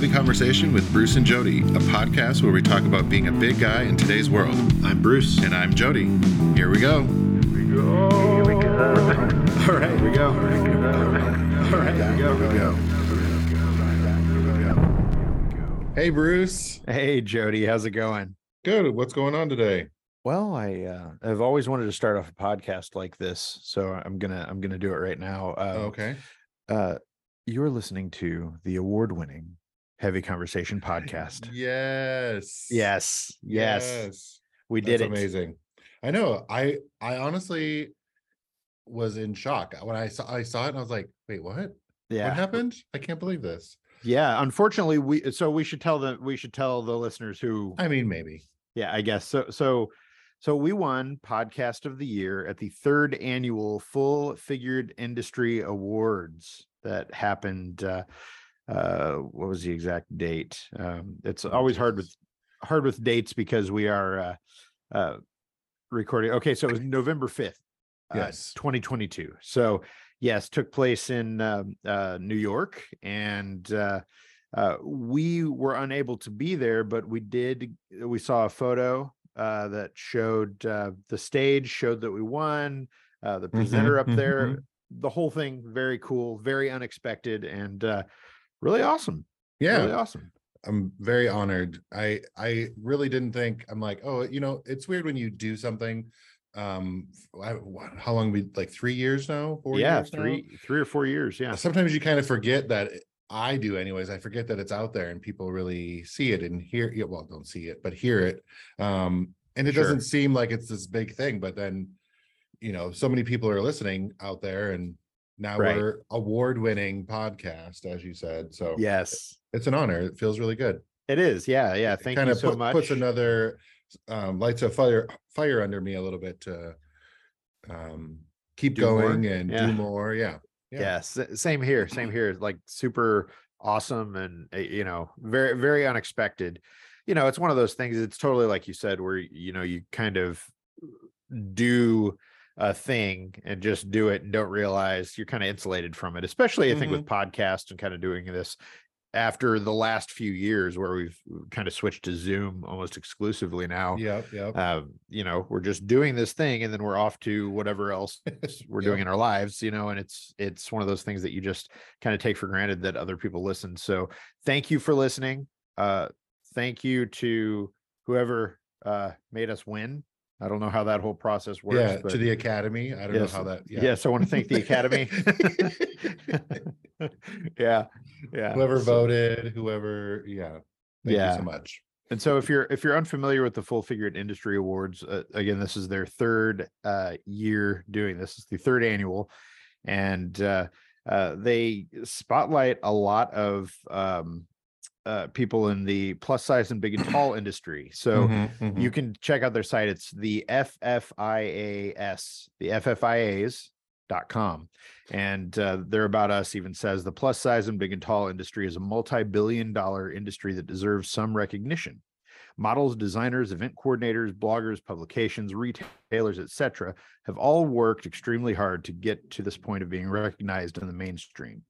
This Conversation with Bruce and Jody, a podcast where we talk about being a big guy in today's world. I'm Bruce. And I'm Jody. Here we go. Here we go. All right, here we go. All right, here we go. Here we go. Hey, Bruce. Hey, Jody, how's it going? Good. What's going on today? Well, I uh, I've always wanted to start off a podcast like this, so I'm gonna I'm gonna do it right now. Uh, okay. Uh, you're listening to the award-winning Heavy Conversation podcast. Yes. Yes, yes, we That's did it. amazing. I know. I I honestly was in shock when I saw I saw it and I was like, wait, what? What Yeah, happened? I can't believe this. yeah. Unfortunately, we so we should tell the we should tell the listeners who I mean, maybe. Yeah, I guess so. So, so we won podcast of the year at the third annual Full Figured Industry Awards that happened. Uh, uh, what was the exact date? Um, it's always hard with hard with dates because we are uh, uh, recording. Okay, so it was November fifth, Yes. twenty twenty two. So yes, took place in um, uh, New York, and uh, uh, we were unable to be there, but we did. We saw a photo uh, that showed uh, the stage, showed that we won. Uh, the presenter up there, mhm. the whole thing, very cool, very unexpected, and uh, really awesome. Yeah. really awesome. I'm very honored. I I really didn't think I'm like, oh, you know, it's weird when you do something. Um, I, how long we like three years now? Four yeah, years now? three three or four years. Yeah, Sometimes you kind of forget that. I do, anyways. I forget that it's out there and people really see it and hear. Yeah, well, don't see it, but hear it. Um, and it Sure. doesn't seem like it's this big thing, but then, you know, so many people are listening out there, and now Right. we're award-winning podcast, as you said. So yes, it's an honor. It feels really good it is. Yeah, yeah. Thank kind you of so put, much. puts another um lights a fire fire under me a little bit to um keep Do more? going and Yeah. do more yeah yeah, s- same here same here like super awesome and uh, you know very very unexpected you know it's one of those things it's totally like you said where you know you kind of do a thing and just do it and don't realize you're kind of insulated from it especially i think with podcasts and kind of doing this after the last few years where we've kind of switched to zoom almost exclusively now yeah yeah uh, you know, we're just doing this thing and then we're off to whatever else we're doing in our lives, you know, and it's it's one of those things that you just kind of take for granted that other people listen. So thank you for listening. Uh thank you to whoever uh made us win. I don't know how that whole process works. yeah but to the academy i don't Yes, know how that yeah yes, I want to thank the Academy. yeah. Yeah. whoever So- voted whoever yeah thank Yeah. you so much And so if you're if you're unfamiliar with the Full Figured Industry Awards, uh, again, this is their third uh, year doing this. It's the third annual, and uh, uh, they spotlight a lot of um, uh, people in the plus size and big and tall industry. So Mhm, mhm. you can check out their site. It's the FFIAS, the FFIAs.com. And uh, their About Us even says the plus size and big and tall industry is a multi billion dollar industry that deserves some recognition. Models, designers, event coordinators, bloggers, publications, retailers, etc., have all worked extremely hard to get to this point of being recognized in the mainstream.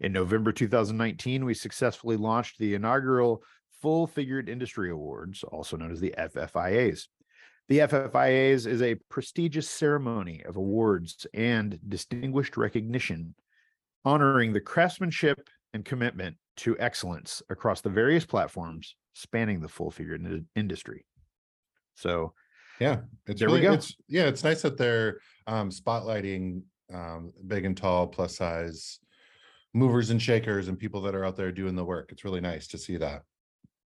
In November 2019, we successfully launched the inaugural Full Figured Industry Awards, also known as the FFIAs. The FFIAs is a prestigious ceremony of awards and distinguished recognition, honoring the craftsmanship and commitment to excellence across the various platforms spanning the full figured in- industry. So, yeah it's There we go. it's yeah it's nice that they're um spotlighting um big and tall plus size movers and shakers and people that are out there doing the work it's really nice to see that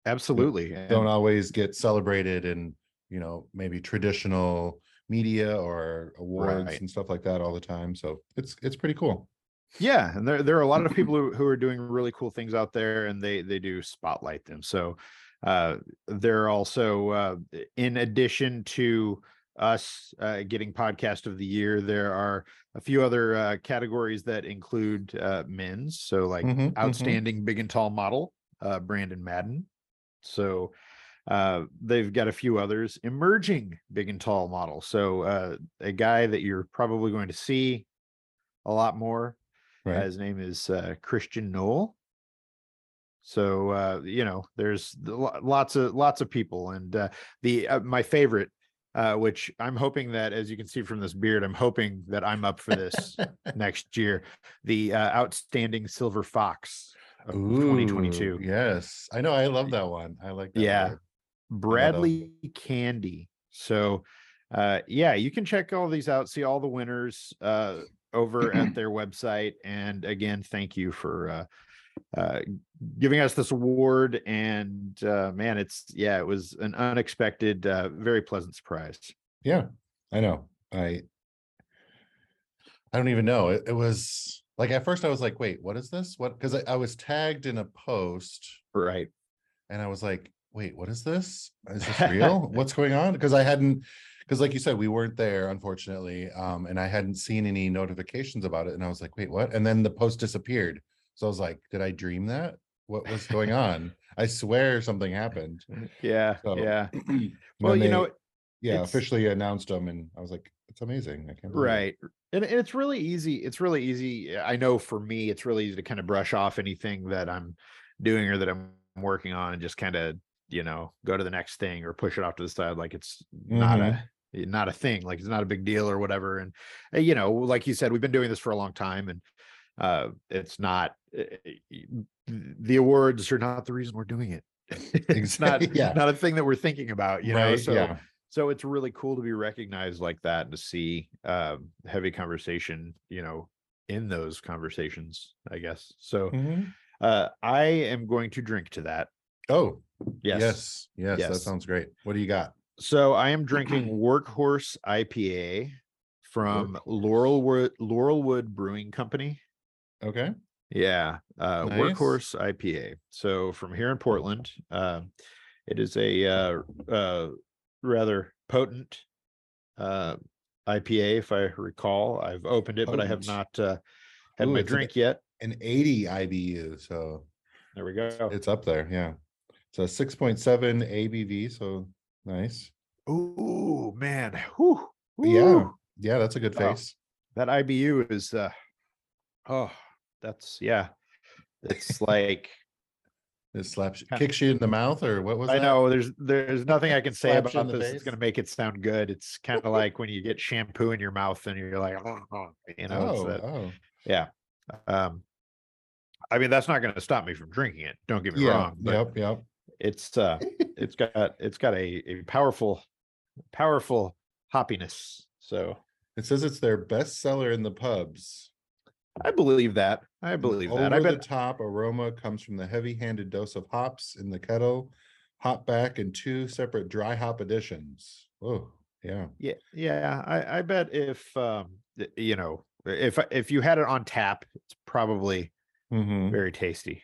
absolutely. don't always get celebrated in you know maybe traditional media or awards Right. and stuff like that all the time so it's it's pretty cool yeah and there, there are a lot of people who, who are doing really cool things out there and they they do spotlight them so uh there are also uh in addition to us uh, getting podcast of the year there are a few other uh, categories that include uh men's so like Mhm, mhm. outstanding big and tall model uh brandon madden so uh they've got a few others emerging big and tall model so uh a guy that you're probably going to see a lot more right his name is uh, Christian Knoll. So uh, you know, there's lots of lots of people, and uh, the uh, my favorite, uh, which I'm hoping that, as you can see from this beard, I'm hoping that I'm up for this next year. The uh, outstanding silver fox of 2022. Yes, I know. I love that one. I like that. Yeah. Bradley Candy. So uh yeah, you can check all these out, see all the winners uh over at their website. And again, thank you for uh giving us this award. And uh man, it's yeah, it was an unexpected, uh very pleasant surprise. Yeah, I know. I I don't even know. It, it was like at first I was like, wait, what is this? What because I, I was tagged in a post Right. and I was like, wait, what is this? Is this real? What's going on? Because I hadn't because like you said, we weren't there, unfortunately. Um, and I hadn't seen any notifications about it. And I was like, wait, what? And then the post disappeared. So I was like, did I dream that? What was going on? I swear something happened. Yeah. So, yeah. Well, you they- know, yeah, officially announced them, and I was like, it's amazing. I can't believe it. right and, and it's really easy it's really easy eh, i know for me it's really easy to kind of brush off anything that i'm doing or that i'm working on and just kind of you know go to the next thing or push it off to the side like it's not mm-hmm. a eh, not a thing like it's not a big deal or whatever and uh, you know like you said we've been doing this for a long time and uh it's not uh, the awards are not the reason we're doing it it's not yeah. not a thing that we're thinking about you know so yeah. so it's really cool to be recognized like that and to see um heavy conversation you know in those conversations i guess so Mhm. uh i am going to drink to that Oh, yes, yes, yes, that sounds great. What do you got? so i am drinking workhorse ipa from laurelwood laurelwood brewing company Okay. yeah uh Nice. workhorse ipa so from here in portland um it is a uh uh rather potent uh ipa if i recall i've opened it but i have not uh had Ooh, my it's an- drink yet An 80 IBU, so there we go it's up there. Yeah. So 6.7 ABV, so nice. ooh man Whew. Yeah. Ooh. Yeah, that's a good face. that ibu is uh oh that's yeah it's like It slaps Kind- kicks you in the mouth, or what was I that? know there's there's nothing I can say Slaps you about the this. It's face? gonna make it sound good. It's kind of like when you get shampoo in your mouth and you're like, "Oh," you know, it's Oh, that, oh. yeah. Um, I mean, that's not gonna stop me from drinking it. Don't get me Yeah. wrong, but Yep. Yep. it's uh, it's got it's got a a powerful, powerful hoppiness. So It says it's their best seller in the pubs. I believe that. I believe that. I Over the bet. top aroma comes from the heavy-handed dose of hops in the kettle, hop back, in two separate dry hop additions. Oh, yeah. Yeah, yeah. I I bet if um, y- you know, if if you had it on tap, it's probably Mhm. very tasty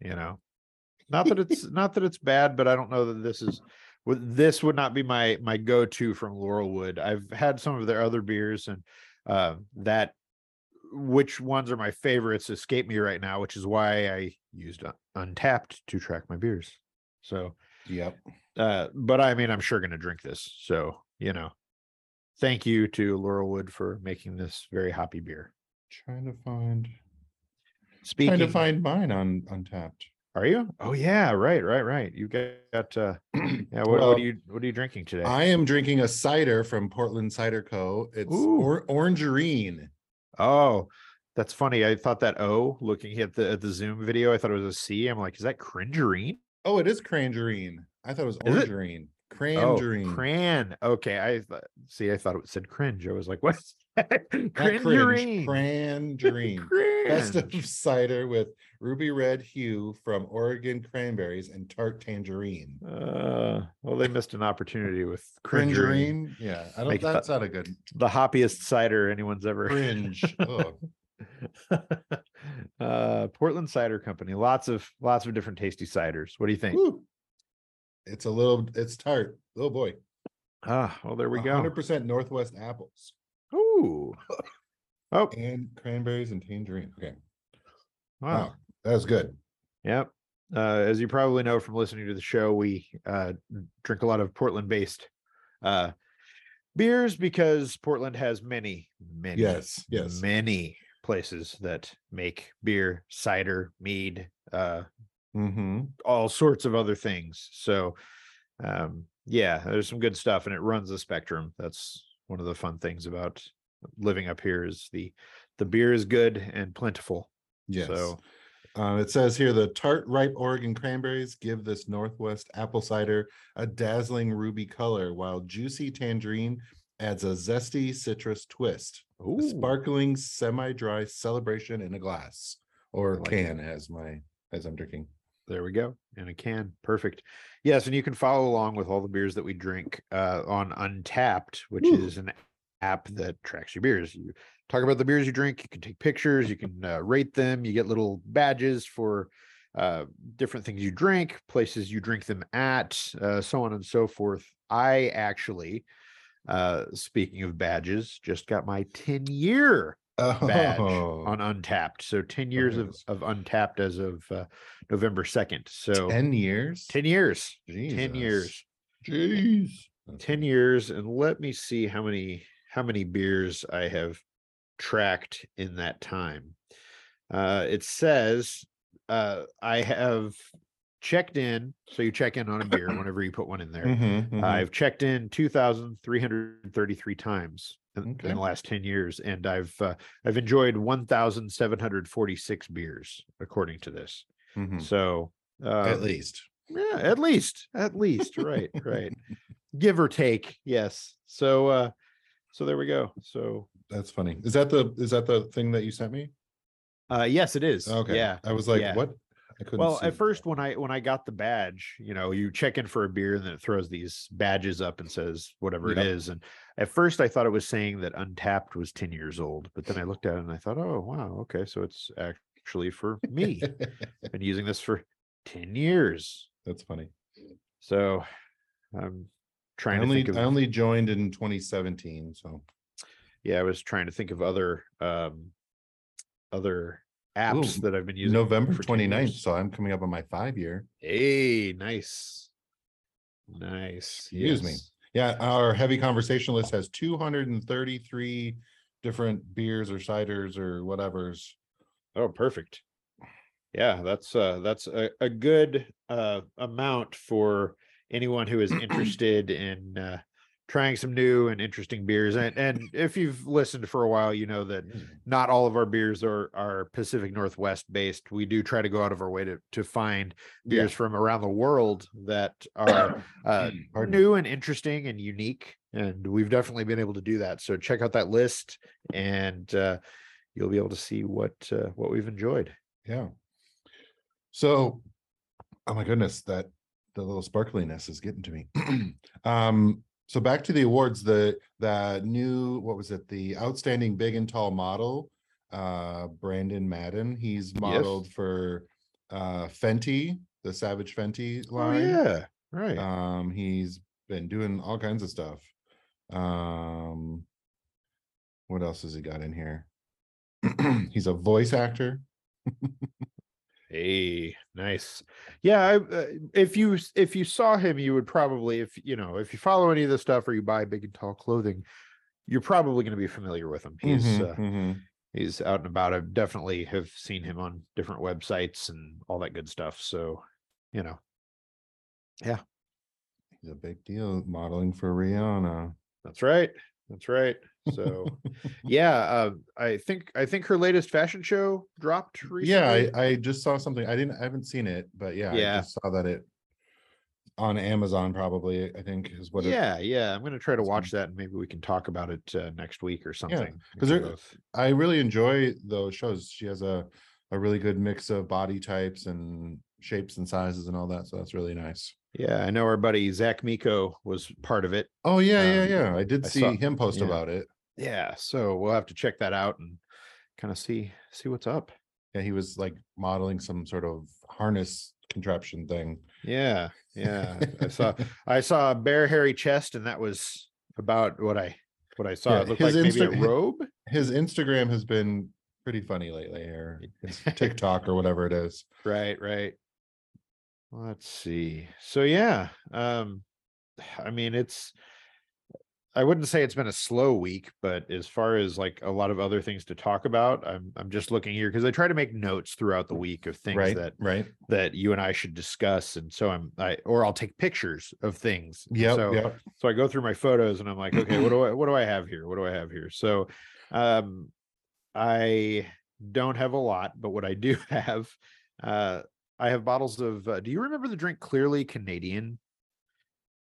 you know not that it's not that it's bad but i don't know that this is would this would not be my my go-to from laurelwood i've had some of their other beers and uh that which ones are my favorites escape me right now which is why i used untappd to track my beers so Yep. uh but i mean i'm sure gonna drink this so you know thank you to laurelwood for making this very hoppy beer Trying to find speaking trying to find mine on Untappd. Are you? Oh yeah, right, right, right. You got uh yeah, what, Well, what are you what are you drinking today? I am drinking a cider from Portland Cider Co. It's Ooh. or- orangerine. Oh, that's funny. I thought that O looking at the at the Zoom video, I thought it was a C. I'm like, is that cringerine? Oh, it is crangerine. I thought it was Is it? orangerine. Oh, cran. Okay. I th- see, I thought it said cringe. I was like, what? Cringerine. Best of cider with ruby red hue from Oregon cranberries and tart tangerine. Uh, well, they missed an opportunity with cringerine, Cringerine. Yeah, I don't. Make That's th- not a good the hoppiest cider anyone's ever cringe. Uh Portland Cider Company. Lots of lots of different tasty ciders. What do you think? Woo. It's a little. It's tart. Oh boy. Ah, well, there we go. Hundred percent Northwest apples Ooh. Oh, and cranberries and tangerine. Okay. wow. Wow, that was good. Yep. Uh, as you probably know from listening to the show, we uh, drink a lot of Portland-based uh, beers because Portland has many, many, Yes. Yes. many places that make beer, cider, mead, uh, Mm-hmm. all sorts of other things. So, um, yeah, there's some good stuff, and it runs the spectrum. That's one of the fun things about living up here is the the beer is good and plentiful. Yes. So, Uh, it says here the tart ripe Oregon cranberries give this Northwest apple cider a dazzling ruby color, while juicy tangerine adds a zesty citrus twist. Ooh, sparkling semi-dry celebration in a glass or like can as my as I'm drinking. There we go in a can. Perfect. Yes, and you can follow along with all the beers that we drink uh, on Untappd, which Ooh. is an app that tracks your beers. You talk about the beers you drink. You can take pictures. You can uh, rate them. You get little badges for uh, different things you drink, places you drink them at, uh, so on and so forth. I actually, uh, speaking of badges, just got my 10 year badge Oh, on Untappd. So 10 years of, Nice. of Untappd as of uh, November 2nd. So 10 years. 10 years. 10 years. Jeez. 10 years and let me see how many how many beers I have tracked in that time. Uh it says uh I have checked in so you check in on a beer whenever you put one in there. Mhm, mhm. I've checked in 2333 times in, in the last 10 years and I've uh, I've enjoyed 1746 beers according to this. Mhm. So uh, At least. yeah, at least, at least, right, right. Give or take, yes. So uh so there we go. So That's funny. Is that the is that the thing that you sent me? uh yes, it is. Okay. Yeah. I was like, yeah. what? I couldn't Well, at it. first when I when I got the badge, you know, you check in for a beer and then it throws these badges up and says whatever it Yep. is. And at first I thought it was saying that Untappd was 10 years old, but then I looked at it and I thought, oh wow, okay, so it's actually for me. Been using this for 10 years. That's funny. So I'm I trying to only think of I only joined in 2017, so yeah, I was trying to think of other um other apps Ooh, that I've been using. November for 10 29th. years. So I'm coming up on my five year. Hey, nice. Nice. Excuse me. Yeah, our heavy conversation list has 233 different beers or ciders or whatever's. Oh, perfect. Yeah, that's uh that's a, a good uh amount for anyone who is interested in uh trying some new and interesting beers. And and if you've listened for a while, you know that not all of our beers are are Pacific Northwest based. We do try to go out of our way to to find Yeah. beers from around the world that are uh, Pardon me. new and interesting and unique. And we've definitely been able to do that. So check out that list, and uh, you'll be able to see what uh, what we've enjoyed. Yeah. So, oh my goodness, that the little sparkliness is getting to me. um, so back to the awards, the the new what was it? The outstanding big and tall model, uh, Brandon Madden. He's modeled for uh Fenty, the Savage Fenty line. Oh line. yeah, right. Um, he's been doing all kinds of stuff. Um, what else has he got in here? he's a voice actor. Hey, nice. Yeah, I, uh, if you if you saw him, you would probably if you know if you follow any of this stuff or you buy big and tall clothing, you're probably going to be familiar with him. He's Mhm, uh, mhm. he's out and about. I definitely have seen him on different websites and all that good stuff. So, you know, yeah, He's a big deal modeling for Rihanna. that's right. That's right. So, yeah, uh, I think I think her latest fashion show dropped recently. Yeah, I, I just saw something. I didn't I haven't seen it, but yeah, I Yeah. just saw that it on Amazon probably, I think is what it yeah, yeah. I'm gonna try to watch that and maybe we can talk about it uh, next week or something. We 'cause can there- both- I really enjoy those shows. She has a a really good mix of body types and shapes and sizes and all that. So that's really nice. Yeah, I know our buddy Zach Miko was part of it. Oh yeah, yeah, Um, yeah. I did I see saw- him post yeah. about it. Yeah, so we'll have to check that out and kind of see see what's up. Yeah, he was like modeling some sort of harness contraption thing. Yeah, yeah. I saw I saw a bare hairy chest, and that was about what I what I saw. Yeah, it looked his like maybe a robe. His Instagram has been pretty funny lately, or his TikTok or whatever it is. Right, right. Let's see. So yeah, um, I mean it's I wouldn't say it's been a slow week, but as far as like a lot of other things to talk about, I'm I'm just looking here because I try to make notes throughout the week of things Right, that right. that you and I should discuss. And so I'm I or I'll take pictures of things. yeah So yep. so I go through my photos and I'm like, okay, what do I what do I have here? What do I have here? So um I don't have a lot, but what I do have, uh I have bottles of uh, do you remember the drink clearly Canadian?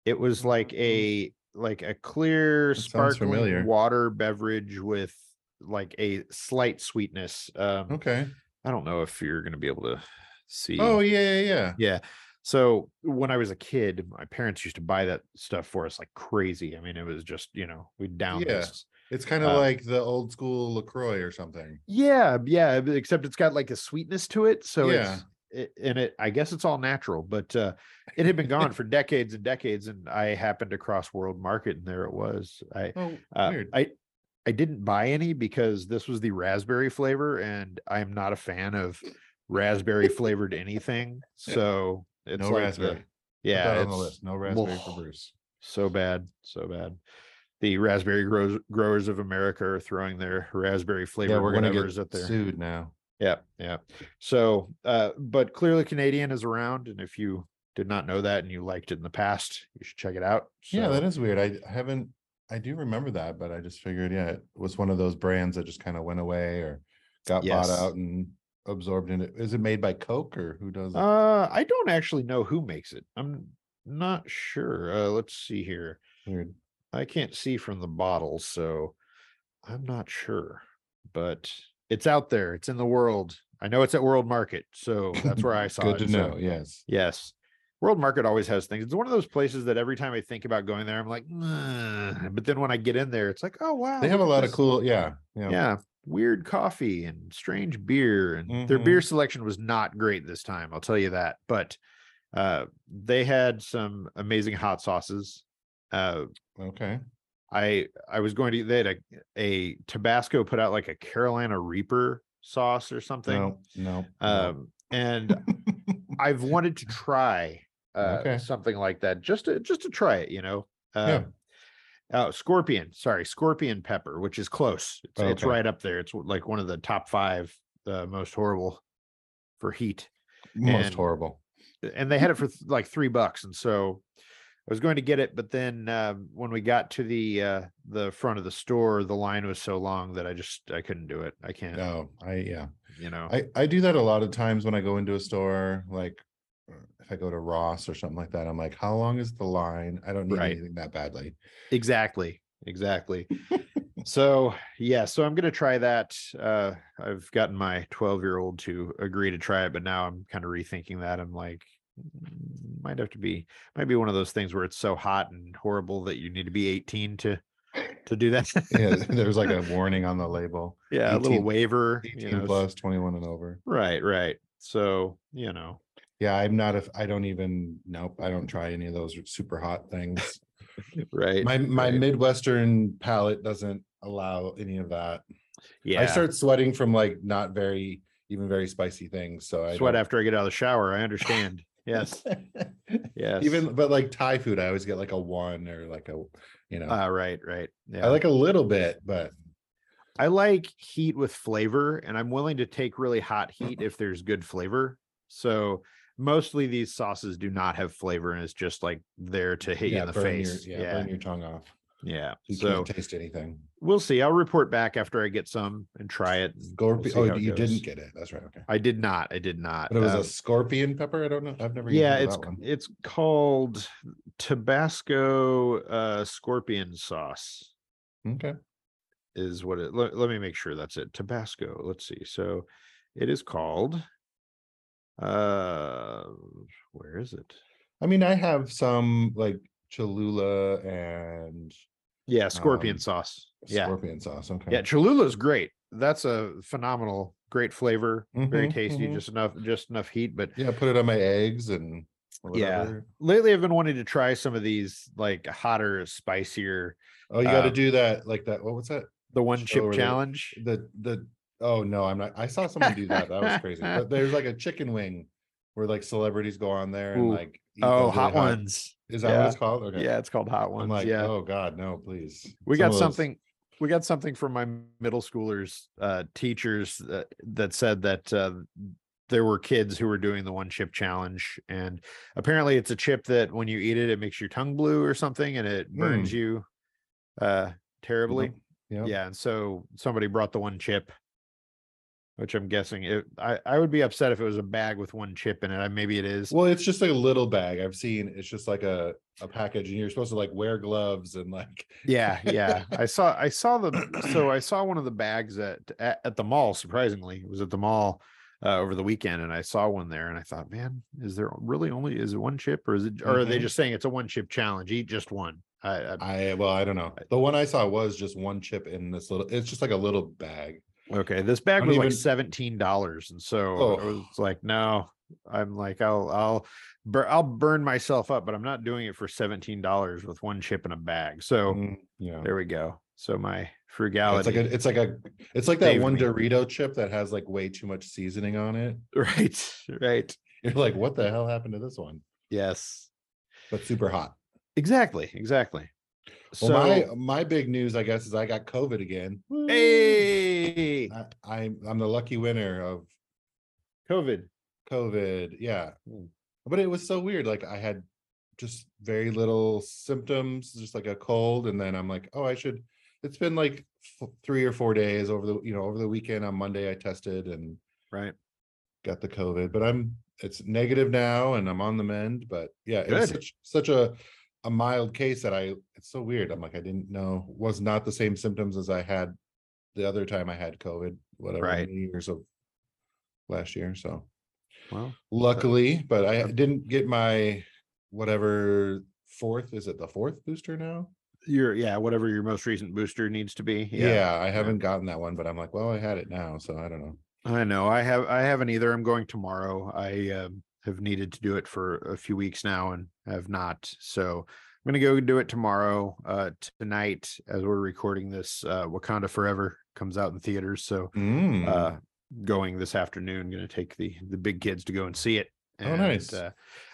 It was like a like a clear sounds sparkling water beverage with like a slight sweetness. Um Okay. I don't know if you're gonna be able to see. Oh yeah, yeah, yeah. Yeah. So when I was a kid, my parents used to buy that stuff for us like crazy. I mean, it was just, you know, we'd down Yeah. this. It's kind of Uh, like the old school Lacroix or something. Yeah, yeah, except it's got like a sweetness to it. So Yeah. it's it, and it I guess it's all natural, but uh it had been gone for decades and decades. And I happened to cross world market and there it was. I Oh, uh. I I didn't buy any because this was the raspberry flavor, and I'm not a fan of raspberry flavored anything. So it's no like raspberry. Put yeah, that on the list. No raspberry Whoa. for Bruce. so bad, so bad. The raspberry grows, growers of America are throwing their raspberry flavored Yeah, we're gonna get at there. sued now. Yeah, yeah. So, uh, but clearly Canadian is around, and if you did not know that and you liked it in the past, you should check it out. Yeah, that is weird. I haven't. I do remember that, but I just figured, yeah, it was one of those brands that just kind of went away or got Yes. bought out and absorbed in it. Is it made by Coke or who does it? Uh, I don't actually know who makes it. I'm not sure. Uh, let's see here. Weird. I can't see from the bottle, so I'm not sure. But it's out there. It's in the world. I know it's at World Market, so that's where I saw Good it. to so- know. Yes. Yes. World Market always has things. It's one of those places that every time I think about going there, I'm like, "Nah," but then when I get in there, it's like, oh wow, They have a lot of cool. Yeah. Yeah. yeah, weird coffee and strange beer, and their beer Mhm. selection was not great this time. I'll tell you that. But uh, they had some amazing hot sauces. Uh, Okay. I I was going to they had a, a Tabasco put out like a Carolina Reaper sauce or something. No. No. no. Um, and I've wanted to try uh, Okay. something like that just to just to try it, you know. Yeah. Um, uh, scorpion, sorry, scorpion pepper, which is close. It's, it's right up there. It's like one of the top five uh, most horrible for heat, Most and- horrible. and they had it for like three bucks. And so I was going to get it, but then um, when we got to the uh, the front of the store, the line was so long that I just I couldn't do it. I can't, Oh, I yeah. you know. I I do that a lot of times when I go into a store, like uh, if I go to Ross or something like that. I'm like, how long is the line? I don't need Right. anything that badly. Exactly. Exactly. so yeah, so I'm gonna try that. Uh I've gotten my 12 year old to agree to try it, but now I'm kind of rethinking that. I'm like, "Mm, Mm, might have to be might be one of those things where it's so hot and horrible that you need to be 18 to to do that. Yeah, there's like a warning on the label. yeah, a little 18 waiver. you 18 know, plus, 21 and over. Right, right. So, you know, Yeah, I'm not if I don't even nope, I don't try any of those super hot things. right. My my right. Midwestern palate doesn't allow any of that. yeah. I start sweating from like not very even very spicy things. So I sweat after I get out of the shower. I understand. Yes. Yes. Even but like Thai food, I always get like a one or like a you know. uh, right, right. Yeah. I like a little bit, but I like heat with flavor, and I'm willing to take really hot heat if there's good flavor. So mostly these sauces do not have flavor, and it's just like there to hit you in the face. Your, yeah, yeah, burn your tongue off. Yeah. You So can't taste anything. we'll see. I'll report back after I get some and try it. and we'll oh, you goes. didn't get it. That's right. Okay. I did not. I did not. But it was Um, a scorpion pepper. I don't know. I've never. yeah, it's it's called Tabasco uh, scorpion sauce. okay. is what it let, let me make sure that's it tabasco let's see so it is called uh where is it I mean, I have some like Cholula and yeah scorpion Um, sauce yeah scorpion sauce. Okay. yeah cholula is great that's a phenomenal great flavor very Mhm, tasty mhm. just enough just enough heat but Yeah. Put it on my eggs and. Yeah. lately i've been wanting to try some of these like hotter spicier Oh, you got to Um, do that. Like that. What was that? the one chip challenge The the. Oh no, I'm not. I saw someone do that. That was crazy. But there's like a chicken wing, where like celebrities go on there and Ooh. like. oh really hot ones Is that what it's called? Okay. Yeah, it's called hot ones. I'm like, yeah. oh God, no, please. we Some got something we got something from my middle schoolers uh teachers uh, that said that uh there were kids who were doing the one chip challenge and apparently it's a chip that when you eat it it makes your tongue blue or something and it burns you uh terribly Yep. yeah and so somebody brought the one chip which i'm guessing it i i would be upset if it was a bag with one chip in it I, maybe it is Well, it's just like a little bag. I've seen it's just like a, a package, and you're supposed to like wear gloves and like Yeah, yeah. I saw I saw the so I saw one of the bags at at, at the mall. Surprisingly, it was at the mall uh, over the weekend, and I saw one there, and I thought, man, is there really only is it one chip, or is it, or are they Mhm. just saying it's a one chip challenge? Eat just one. I, I I well, I don't know. The one I saw was just one chip in this little. It's just like a little bag. Okay. This bag was like seventeen dollars, and so Oh. I was like, no. I'm like, I'll I'll bur- I'll burn myself up, but I'm not doing it for seventeen dollars with one chip in a bag. So Mm, yeah, there we go. So my frugality, it's like a, it's like a, it's like that one me. Dorito chip that has like way too much seasoning on it. right, right. You're like, what the hell happened to this one? Yes. But super hot. Exactly. Exactly. Well, So, my my big news, I guess, is I got COVID again. Hey, I, I'm I'm the lucky winner of COVID. COVID. Yeah. But it was so weird. Like I had just very little symptoms, just like a cold. And then I'm like, oh, I should. It's been like f- three or four days over the, you know, over the weekend on Monday, I tested and Right. got the COVID, but I'm, it's negative now and I'm on the mend. But yeah, it was such, such a, a mild case that I, it's so weird. I'm like, I didn't know, was not the same symptoms as I had the other time I had COVID, whatever, Right. many years of last year. So Well, luckily, but I didn't get my whatever fourth, is it the fourth booster now? your yeah, whatever your most recent booster needs to be. Yeah, Yeah. I haven't gotten that one, but I'm like, well, I had it now, so I don't know. I know. I have. I haven't either. I'm going tomorrow. I um, have needed to do it for a few weeks now and have not. So I'm gonna go do it tomorrow. Uh, tonight, as we're recording this, uh, Wakanda Forever comes out in theaters. So Mm, uh going this afternoon gonna take the the big kids to go and see it Oh, nice. uh,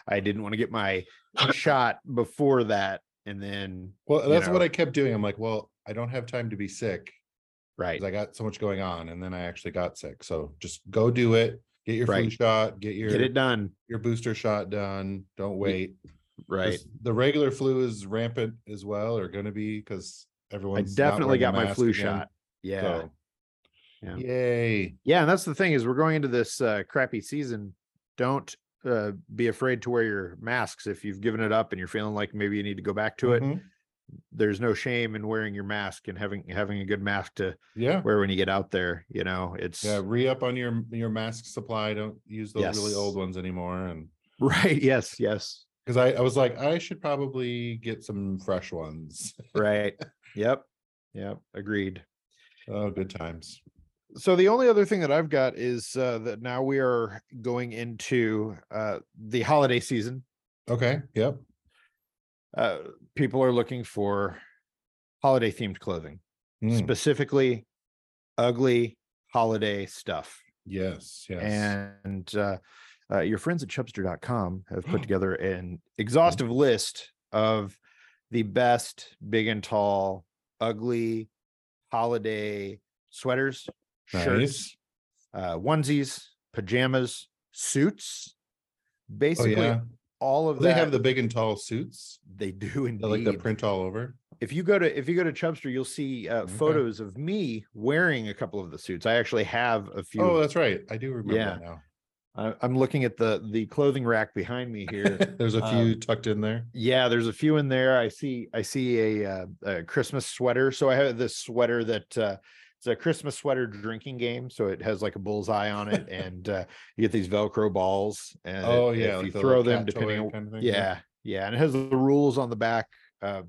i didn't want to get my shot before that and then well, you that's what. I kept doing. I'm like, well, I don't have time to be sick right I got so much going on, and then I actually got sick. So just go do it. Get your flu Right. shot. Get your get it done your booster shot done. Don't wait. right The regular flu is rampant as well, or going to be because everyone. i everyone's not definitely wearing a got my mask flu again, shot yeah so- Yeah. Yay. yeah and that's the thing is we're going into this uh crappy season don't uh be afraid to wear your masks if you've given it up and you're feeling like maybe you need to go back to it Mhm. There's no shame in wearing your mask and having having a good mask to Yeah. wear when you get out there you know it's Yeah, re-up on your your mask supply. Don't use those really old ones anymore. And right yes yes because I, I was like, I should probably get some fresh ones. right yep yep agreed Oh, good times. so the only other thing that i've got is uh that now we are going into uh the holiday season Okay. Yep. uh people are looking for holiday themed clothing Mm, specifically ugly holiday stuff Yes. Yes. and uh, uh, your friends at chubster.com have put together an exhaustive list of the best big and tall ugly holiday sweaters shirts uh, onesies pajamas suits Oh basically yeah. All of They that have the big and tall suits. they do They like the print all over. if you go to if you go to chubster you'll see uh, Okay. photos of me wearing a couple of the suits i actually have a few Oh, that's right. I do remember Yeah. now. I, i'm looking at the the clothing rack behind me here There's a Um, few tucked in there. Yeah, there's a few in there. I see I see a, uh, a Christmas sweater. So I have this sweater that uh it's a Christmas sweater drinking game. So it has like a bullseye on it, and uh you get these Velcro balls. And Oh if yeah. you the throw them depending on kind of thing. yeah, yeah, and it has the rules on the back. Uh,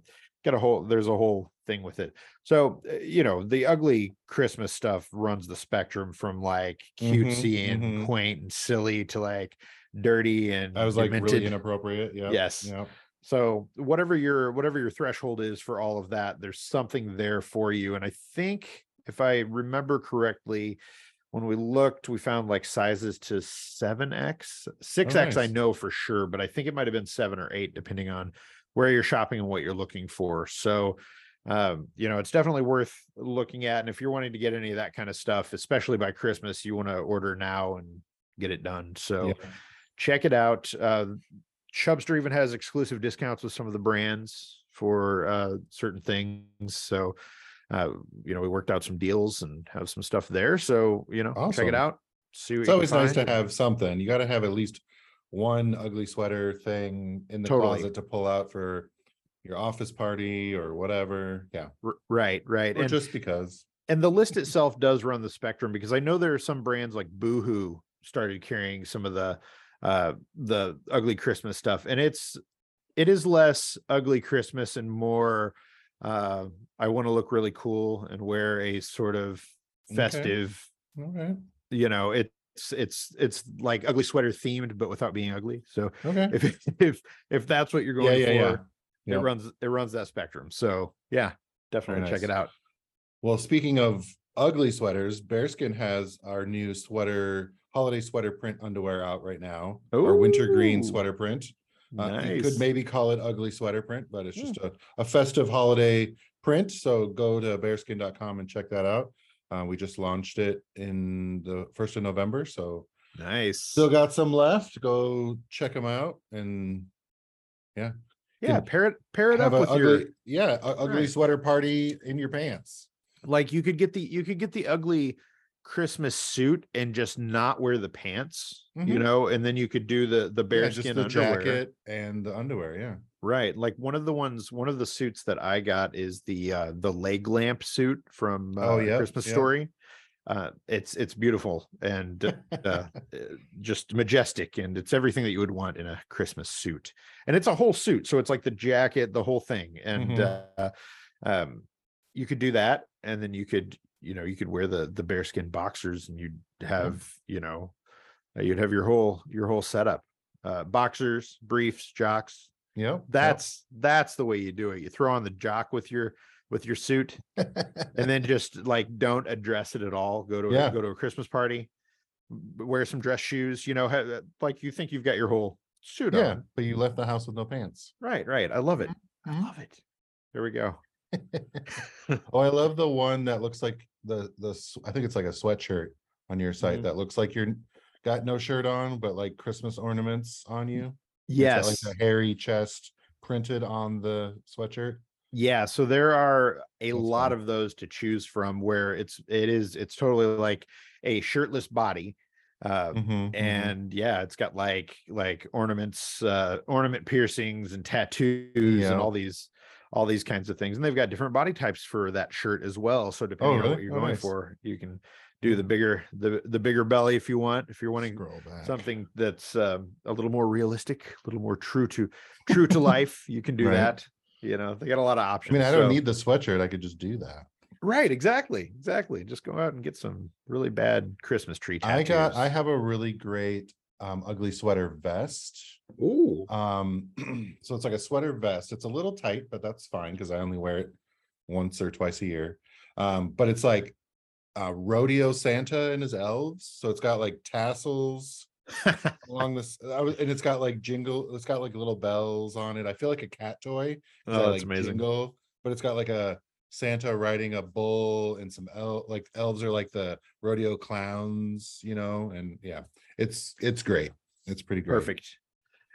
got a whole there's a whole thing with it. So uh, you know the ugly Christmas stuff runs the spectrum from like Mhm, cutesy and mhm. quaint and silly to like dirty and I was like really inappropriate. Yeah. Yes. Yeah. So whatever your whatever your threshold is for all of that, there's something there for you. And I think if I remember correctly, when we looked, we found like sizes to 7X. 6X I nice. know for sure, but I think it might have been seven or eight, depending on where you're shopping and what you're looking for. So, um, you know, it's definitely worth looking at. And if you're wanting to get any of that kind of stuff, especially by Christmas, you want to order now and get it done. So Yeah. check it out. Uh, Chubster even has exclusive discounts with some of the brands for uh, certain things. So, uh, you know, we worked out some deals and have some stuff there. So, you know, check it out. See what It's always nice to have something. You gotta have at least one ugly sweater thing in the Totally. closet to pull out for your office party or whatever. Yeah, R- right, right. or And, just because. and the list itself does run the spectrum because I know there are some brands like Boohoo started carrying some of the uh the ugly Christmas stuff, and it's it is less ugly Christmas and more uh I want to look really cool and wear a sort of festive, Okay, you know, it's it's it's like ugly sweater themed, but without being ugly. So okay. if if if that's what you're going yeah, for, yeah. it runs it runs that spectrum. So yeah, definitely check it out. Well, speaking of ugly sweaters, Bearskin has our new sweater, holiday sweater print underwear out right now. Our winter green sweater print. Uh, You could maybe call it ugly sweater print, but it's Hmm. just a, a festive holiday print. So go to bearskin.com and check that out. Uh, we just launched it in the first of November, so Nice. still got some left. Go check them out and yeah, Yeah. pair it pair it up with ugly, your yeah, ugly Right. sweater party in your pants. like you could get the you could get the ugly Christmas suit and just not wear the pants, you Mhm. know, and then you could do the the Yeah, bearskin underwear. jacket and the underwear. Yeah. Right. Like one of the ones, one of the suits that I got is the uh the leg lamp suit from uh, Oh, yep, Christmas. Story. Uh it's it's beautiful and uh, uh, just majestic and it's everything that you would want in a Christmas suit. And it's a whole suit, so it's like the jacket, the whole thing. And uh um you could do that and then you could, you know, you could wear the the bearskin boxers and you'd have, you know, uh, you'd have your whole your whole setup. Uh boxers, briefs, jocks, Yep. yep. that's that's the way you do it. You throw on the jock with your with your suit, and then just like don't address it at all. Go to a, Yeah. go to a Christmas party, wear some dress shoes. You know, ha- like you think you've got your whole suit yeah, on. but you left the house with no pants. Right, right. I love it. I Mhm. love it. There we go. Oh, I love the one that looks like the the I think it's like a sweatshirt on your site Mhm. that looks like you're got no shirt on, but like Christmas ornaments on you. Yes. like a hairy chest printed on the sweatshirt. Yeah, so there are a That's lot fun. of those to choose from where it's it is it's totally like a shirtless body. Uh Mhm, mhm. and yeah it's got like like ornaments uh ornament piercings and tattoos Yeah. and all these all these kinds of things and they've got different body types for that shirt as well so depending on what you're Oh, going nice. for you can do the bigger the the bigger belly if you want if you're wanting something that's um, a little more realistic a little more true to true to life you can do Right. that you know they got a lot of options. I mean, I don't so- need the sweatshirt. I could just do that. right exactly exactly just go out and get some really bad christmas tree tattoos. I got I have a really great um ugly sweater vest. Ooh. Um, so it's like a sweater vest. It's a little tight, but that's fine because I only wear it once or twice a year. Um, but it's like uh rodeo Santa and his elves. So it's got like tassels along this, I was, and it's got like jingle, it's got like little bells on it. I feel like a cat toy. oh that's like, amazing jingle, but it's got like a Santa riding a bull and some el like elves are like the rodeo clowns, you know, and yeah, it's it's great. It's pretty great. Perfect.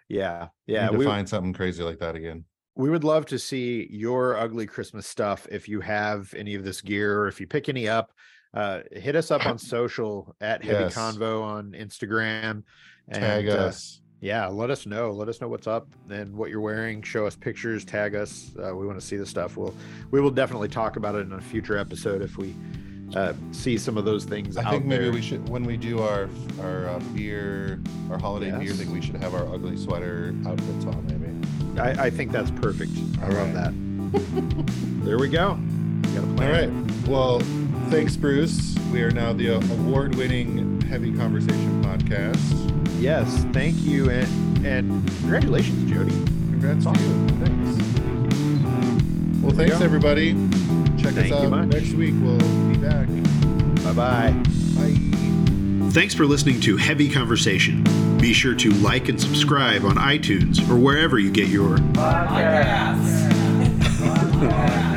Yeah. Yeah, to We, find something crazy like that again. we would love to see your ugly Christmas stuff. If you have any of this gear or if you pick any up, uh, hit us up on social at Heavy Yes. Convo on Instagram. Tag and, uh, us. Yeah, let us know. Let us know what's up and what you're wearing. Show us pictures. Tag us. Uh, we want to see the stuff. We'll we will definitely talk about it in a future episode if we uh, see some of those things I think maybe there. we should when we do our our uh, beer, our holiday beer thing, we should have our ugly sweater outfits on. Maybe. I, I think that's perfect. I All love right. that. there we go. Got a plan. right. Well, thanks, Bruce. We are now the award-winning Heavy Conversation podcast. Yes, thank you, and and congratulations, Jody. Congrats to you. Thanks. Well, There we thanks go. everybody. Check Thank us out much. next week. We'll be back. Bye bye. Bye. Thanks for listening to Heavy Conversation. Be sure to like and subscribe on iTunes or wherever you get your Podcasts.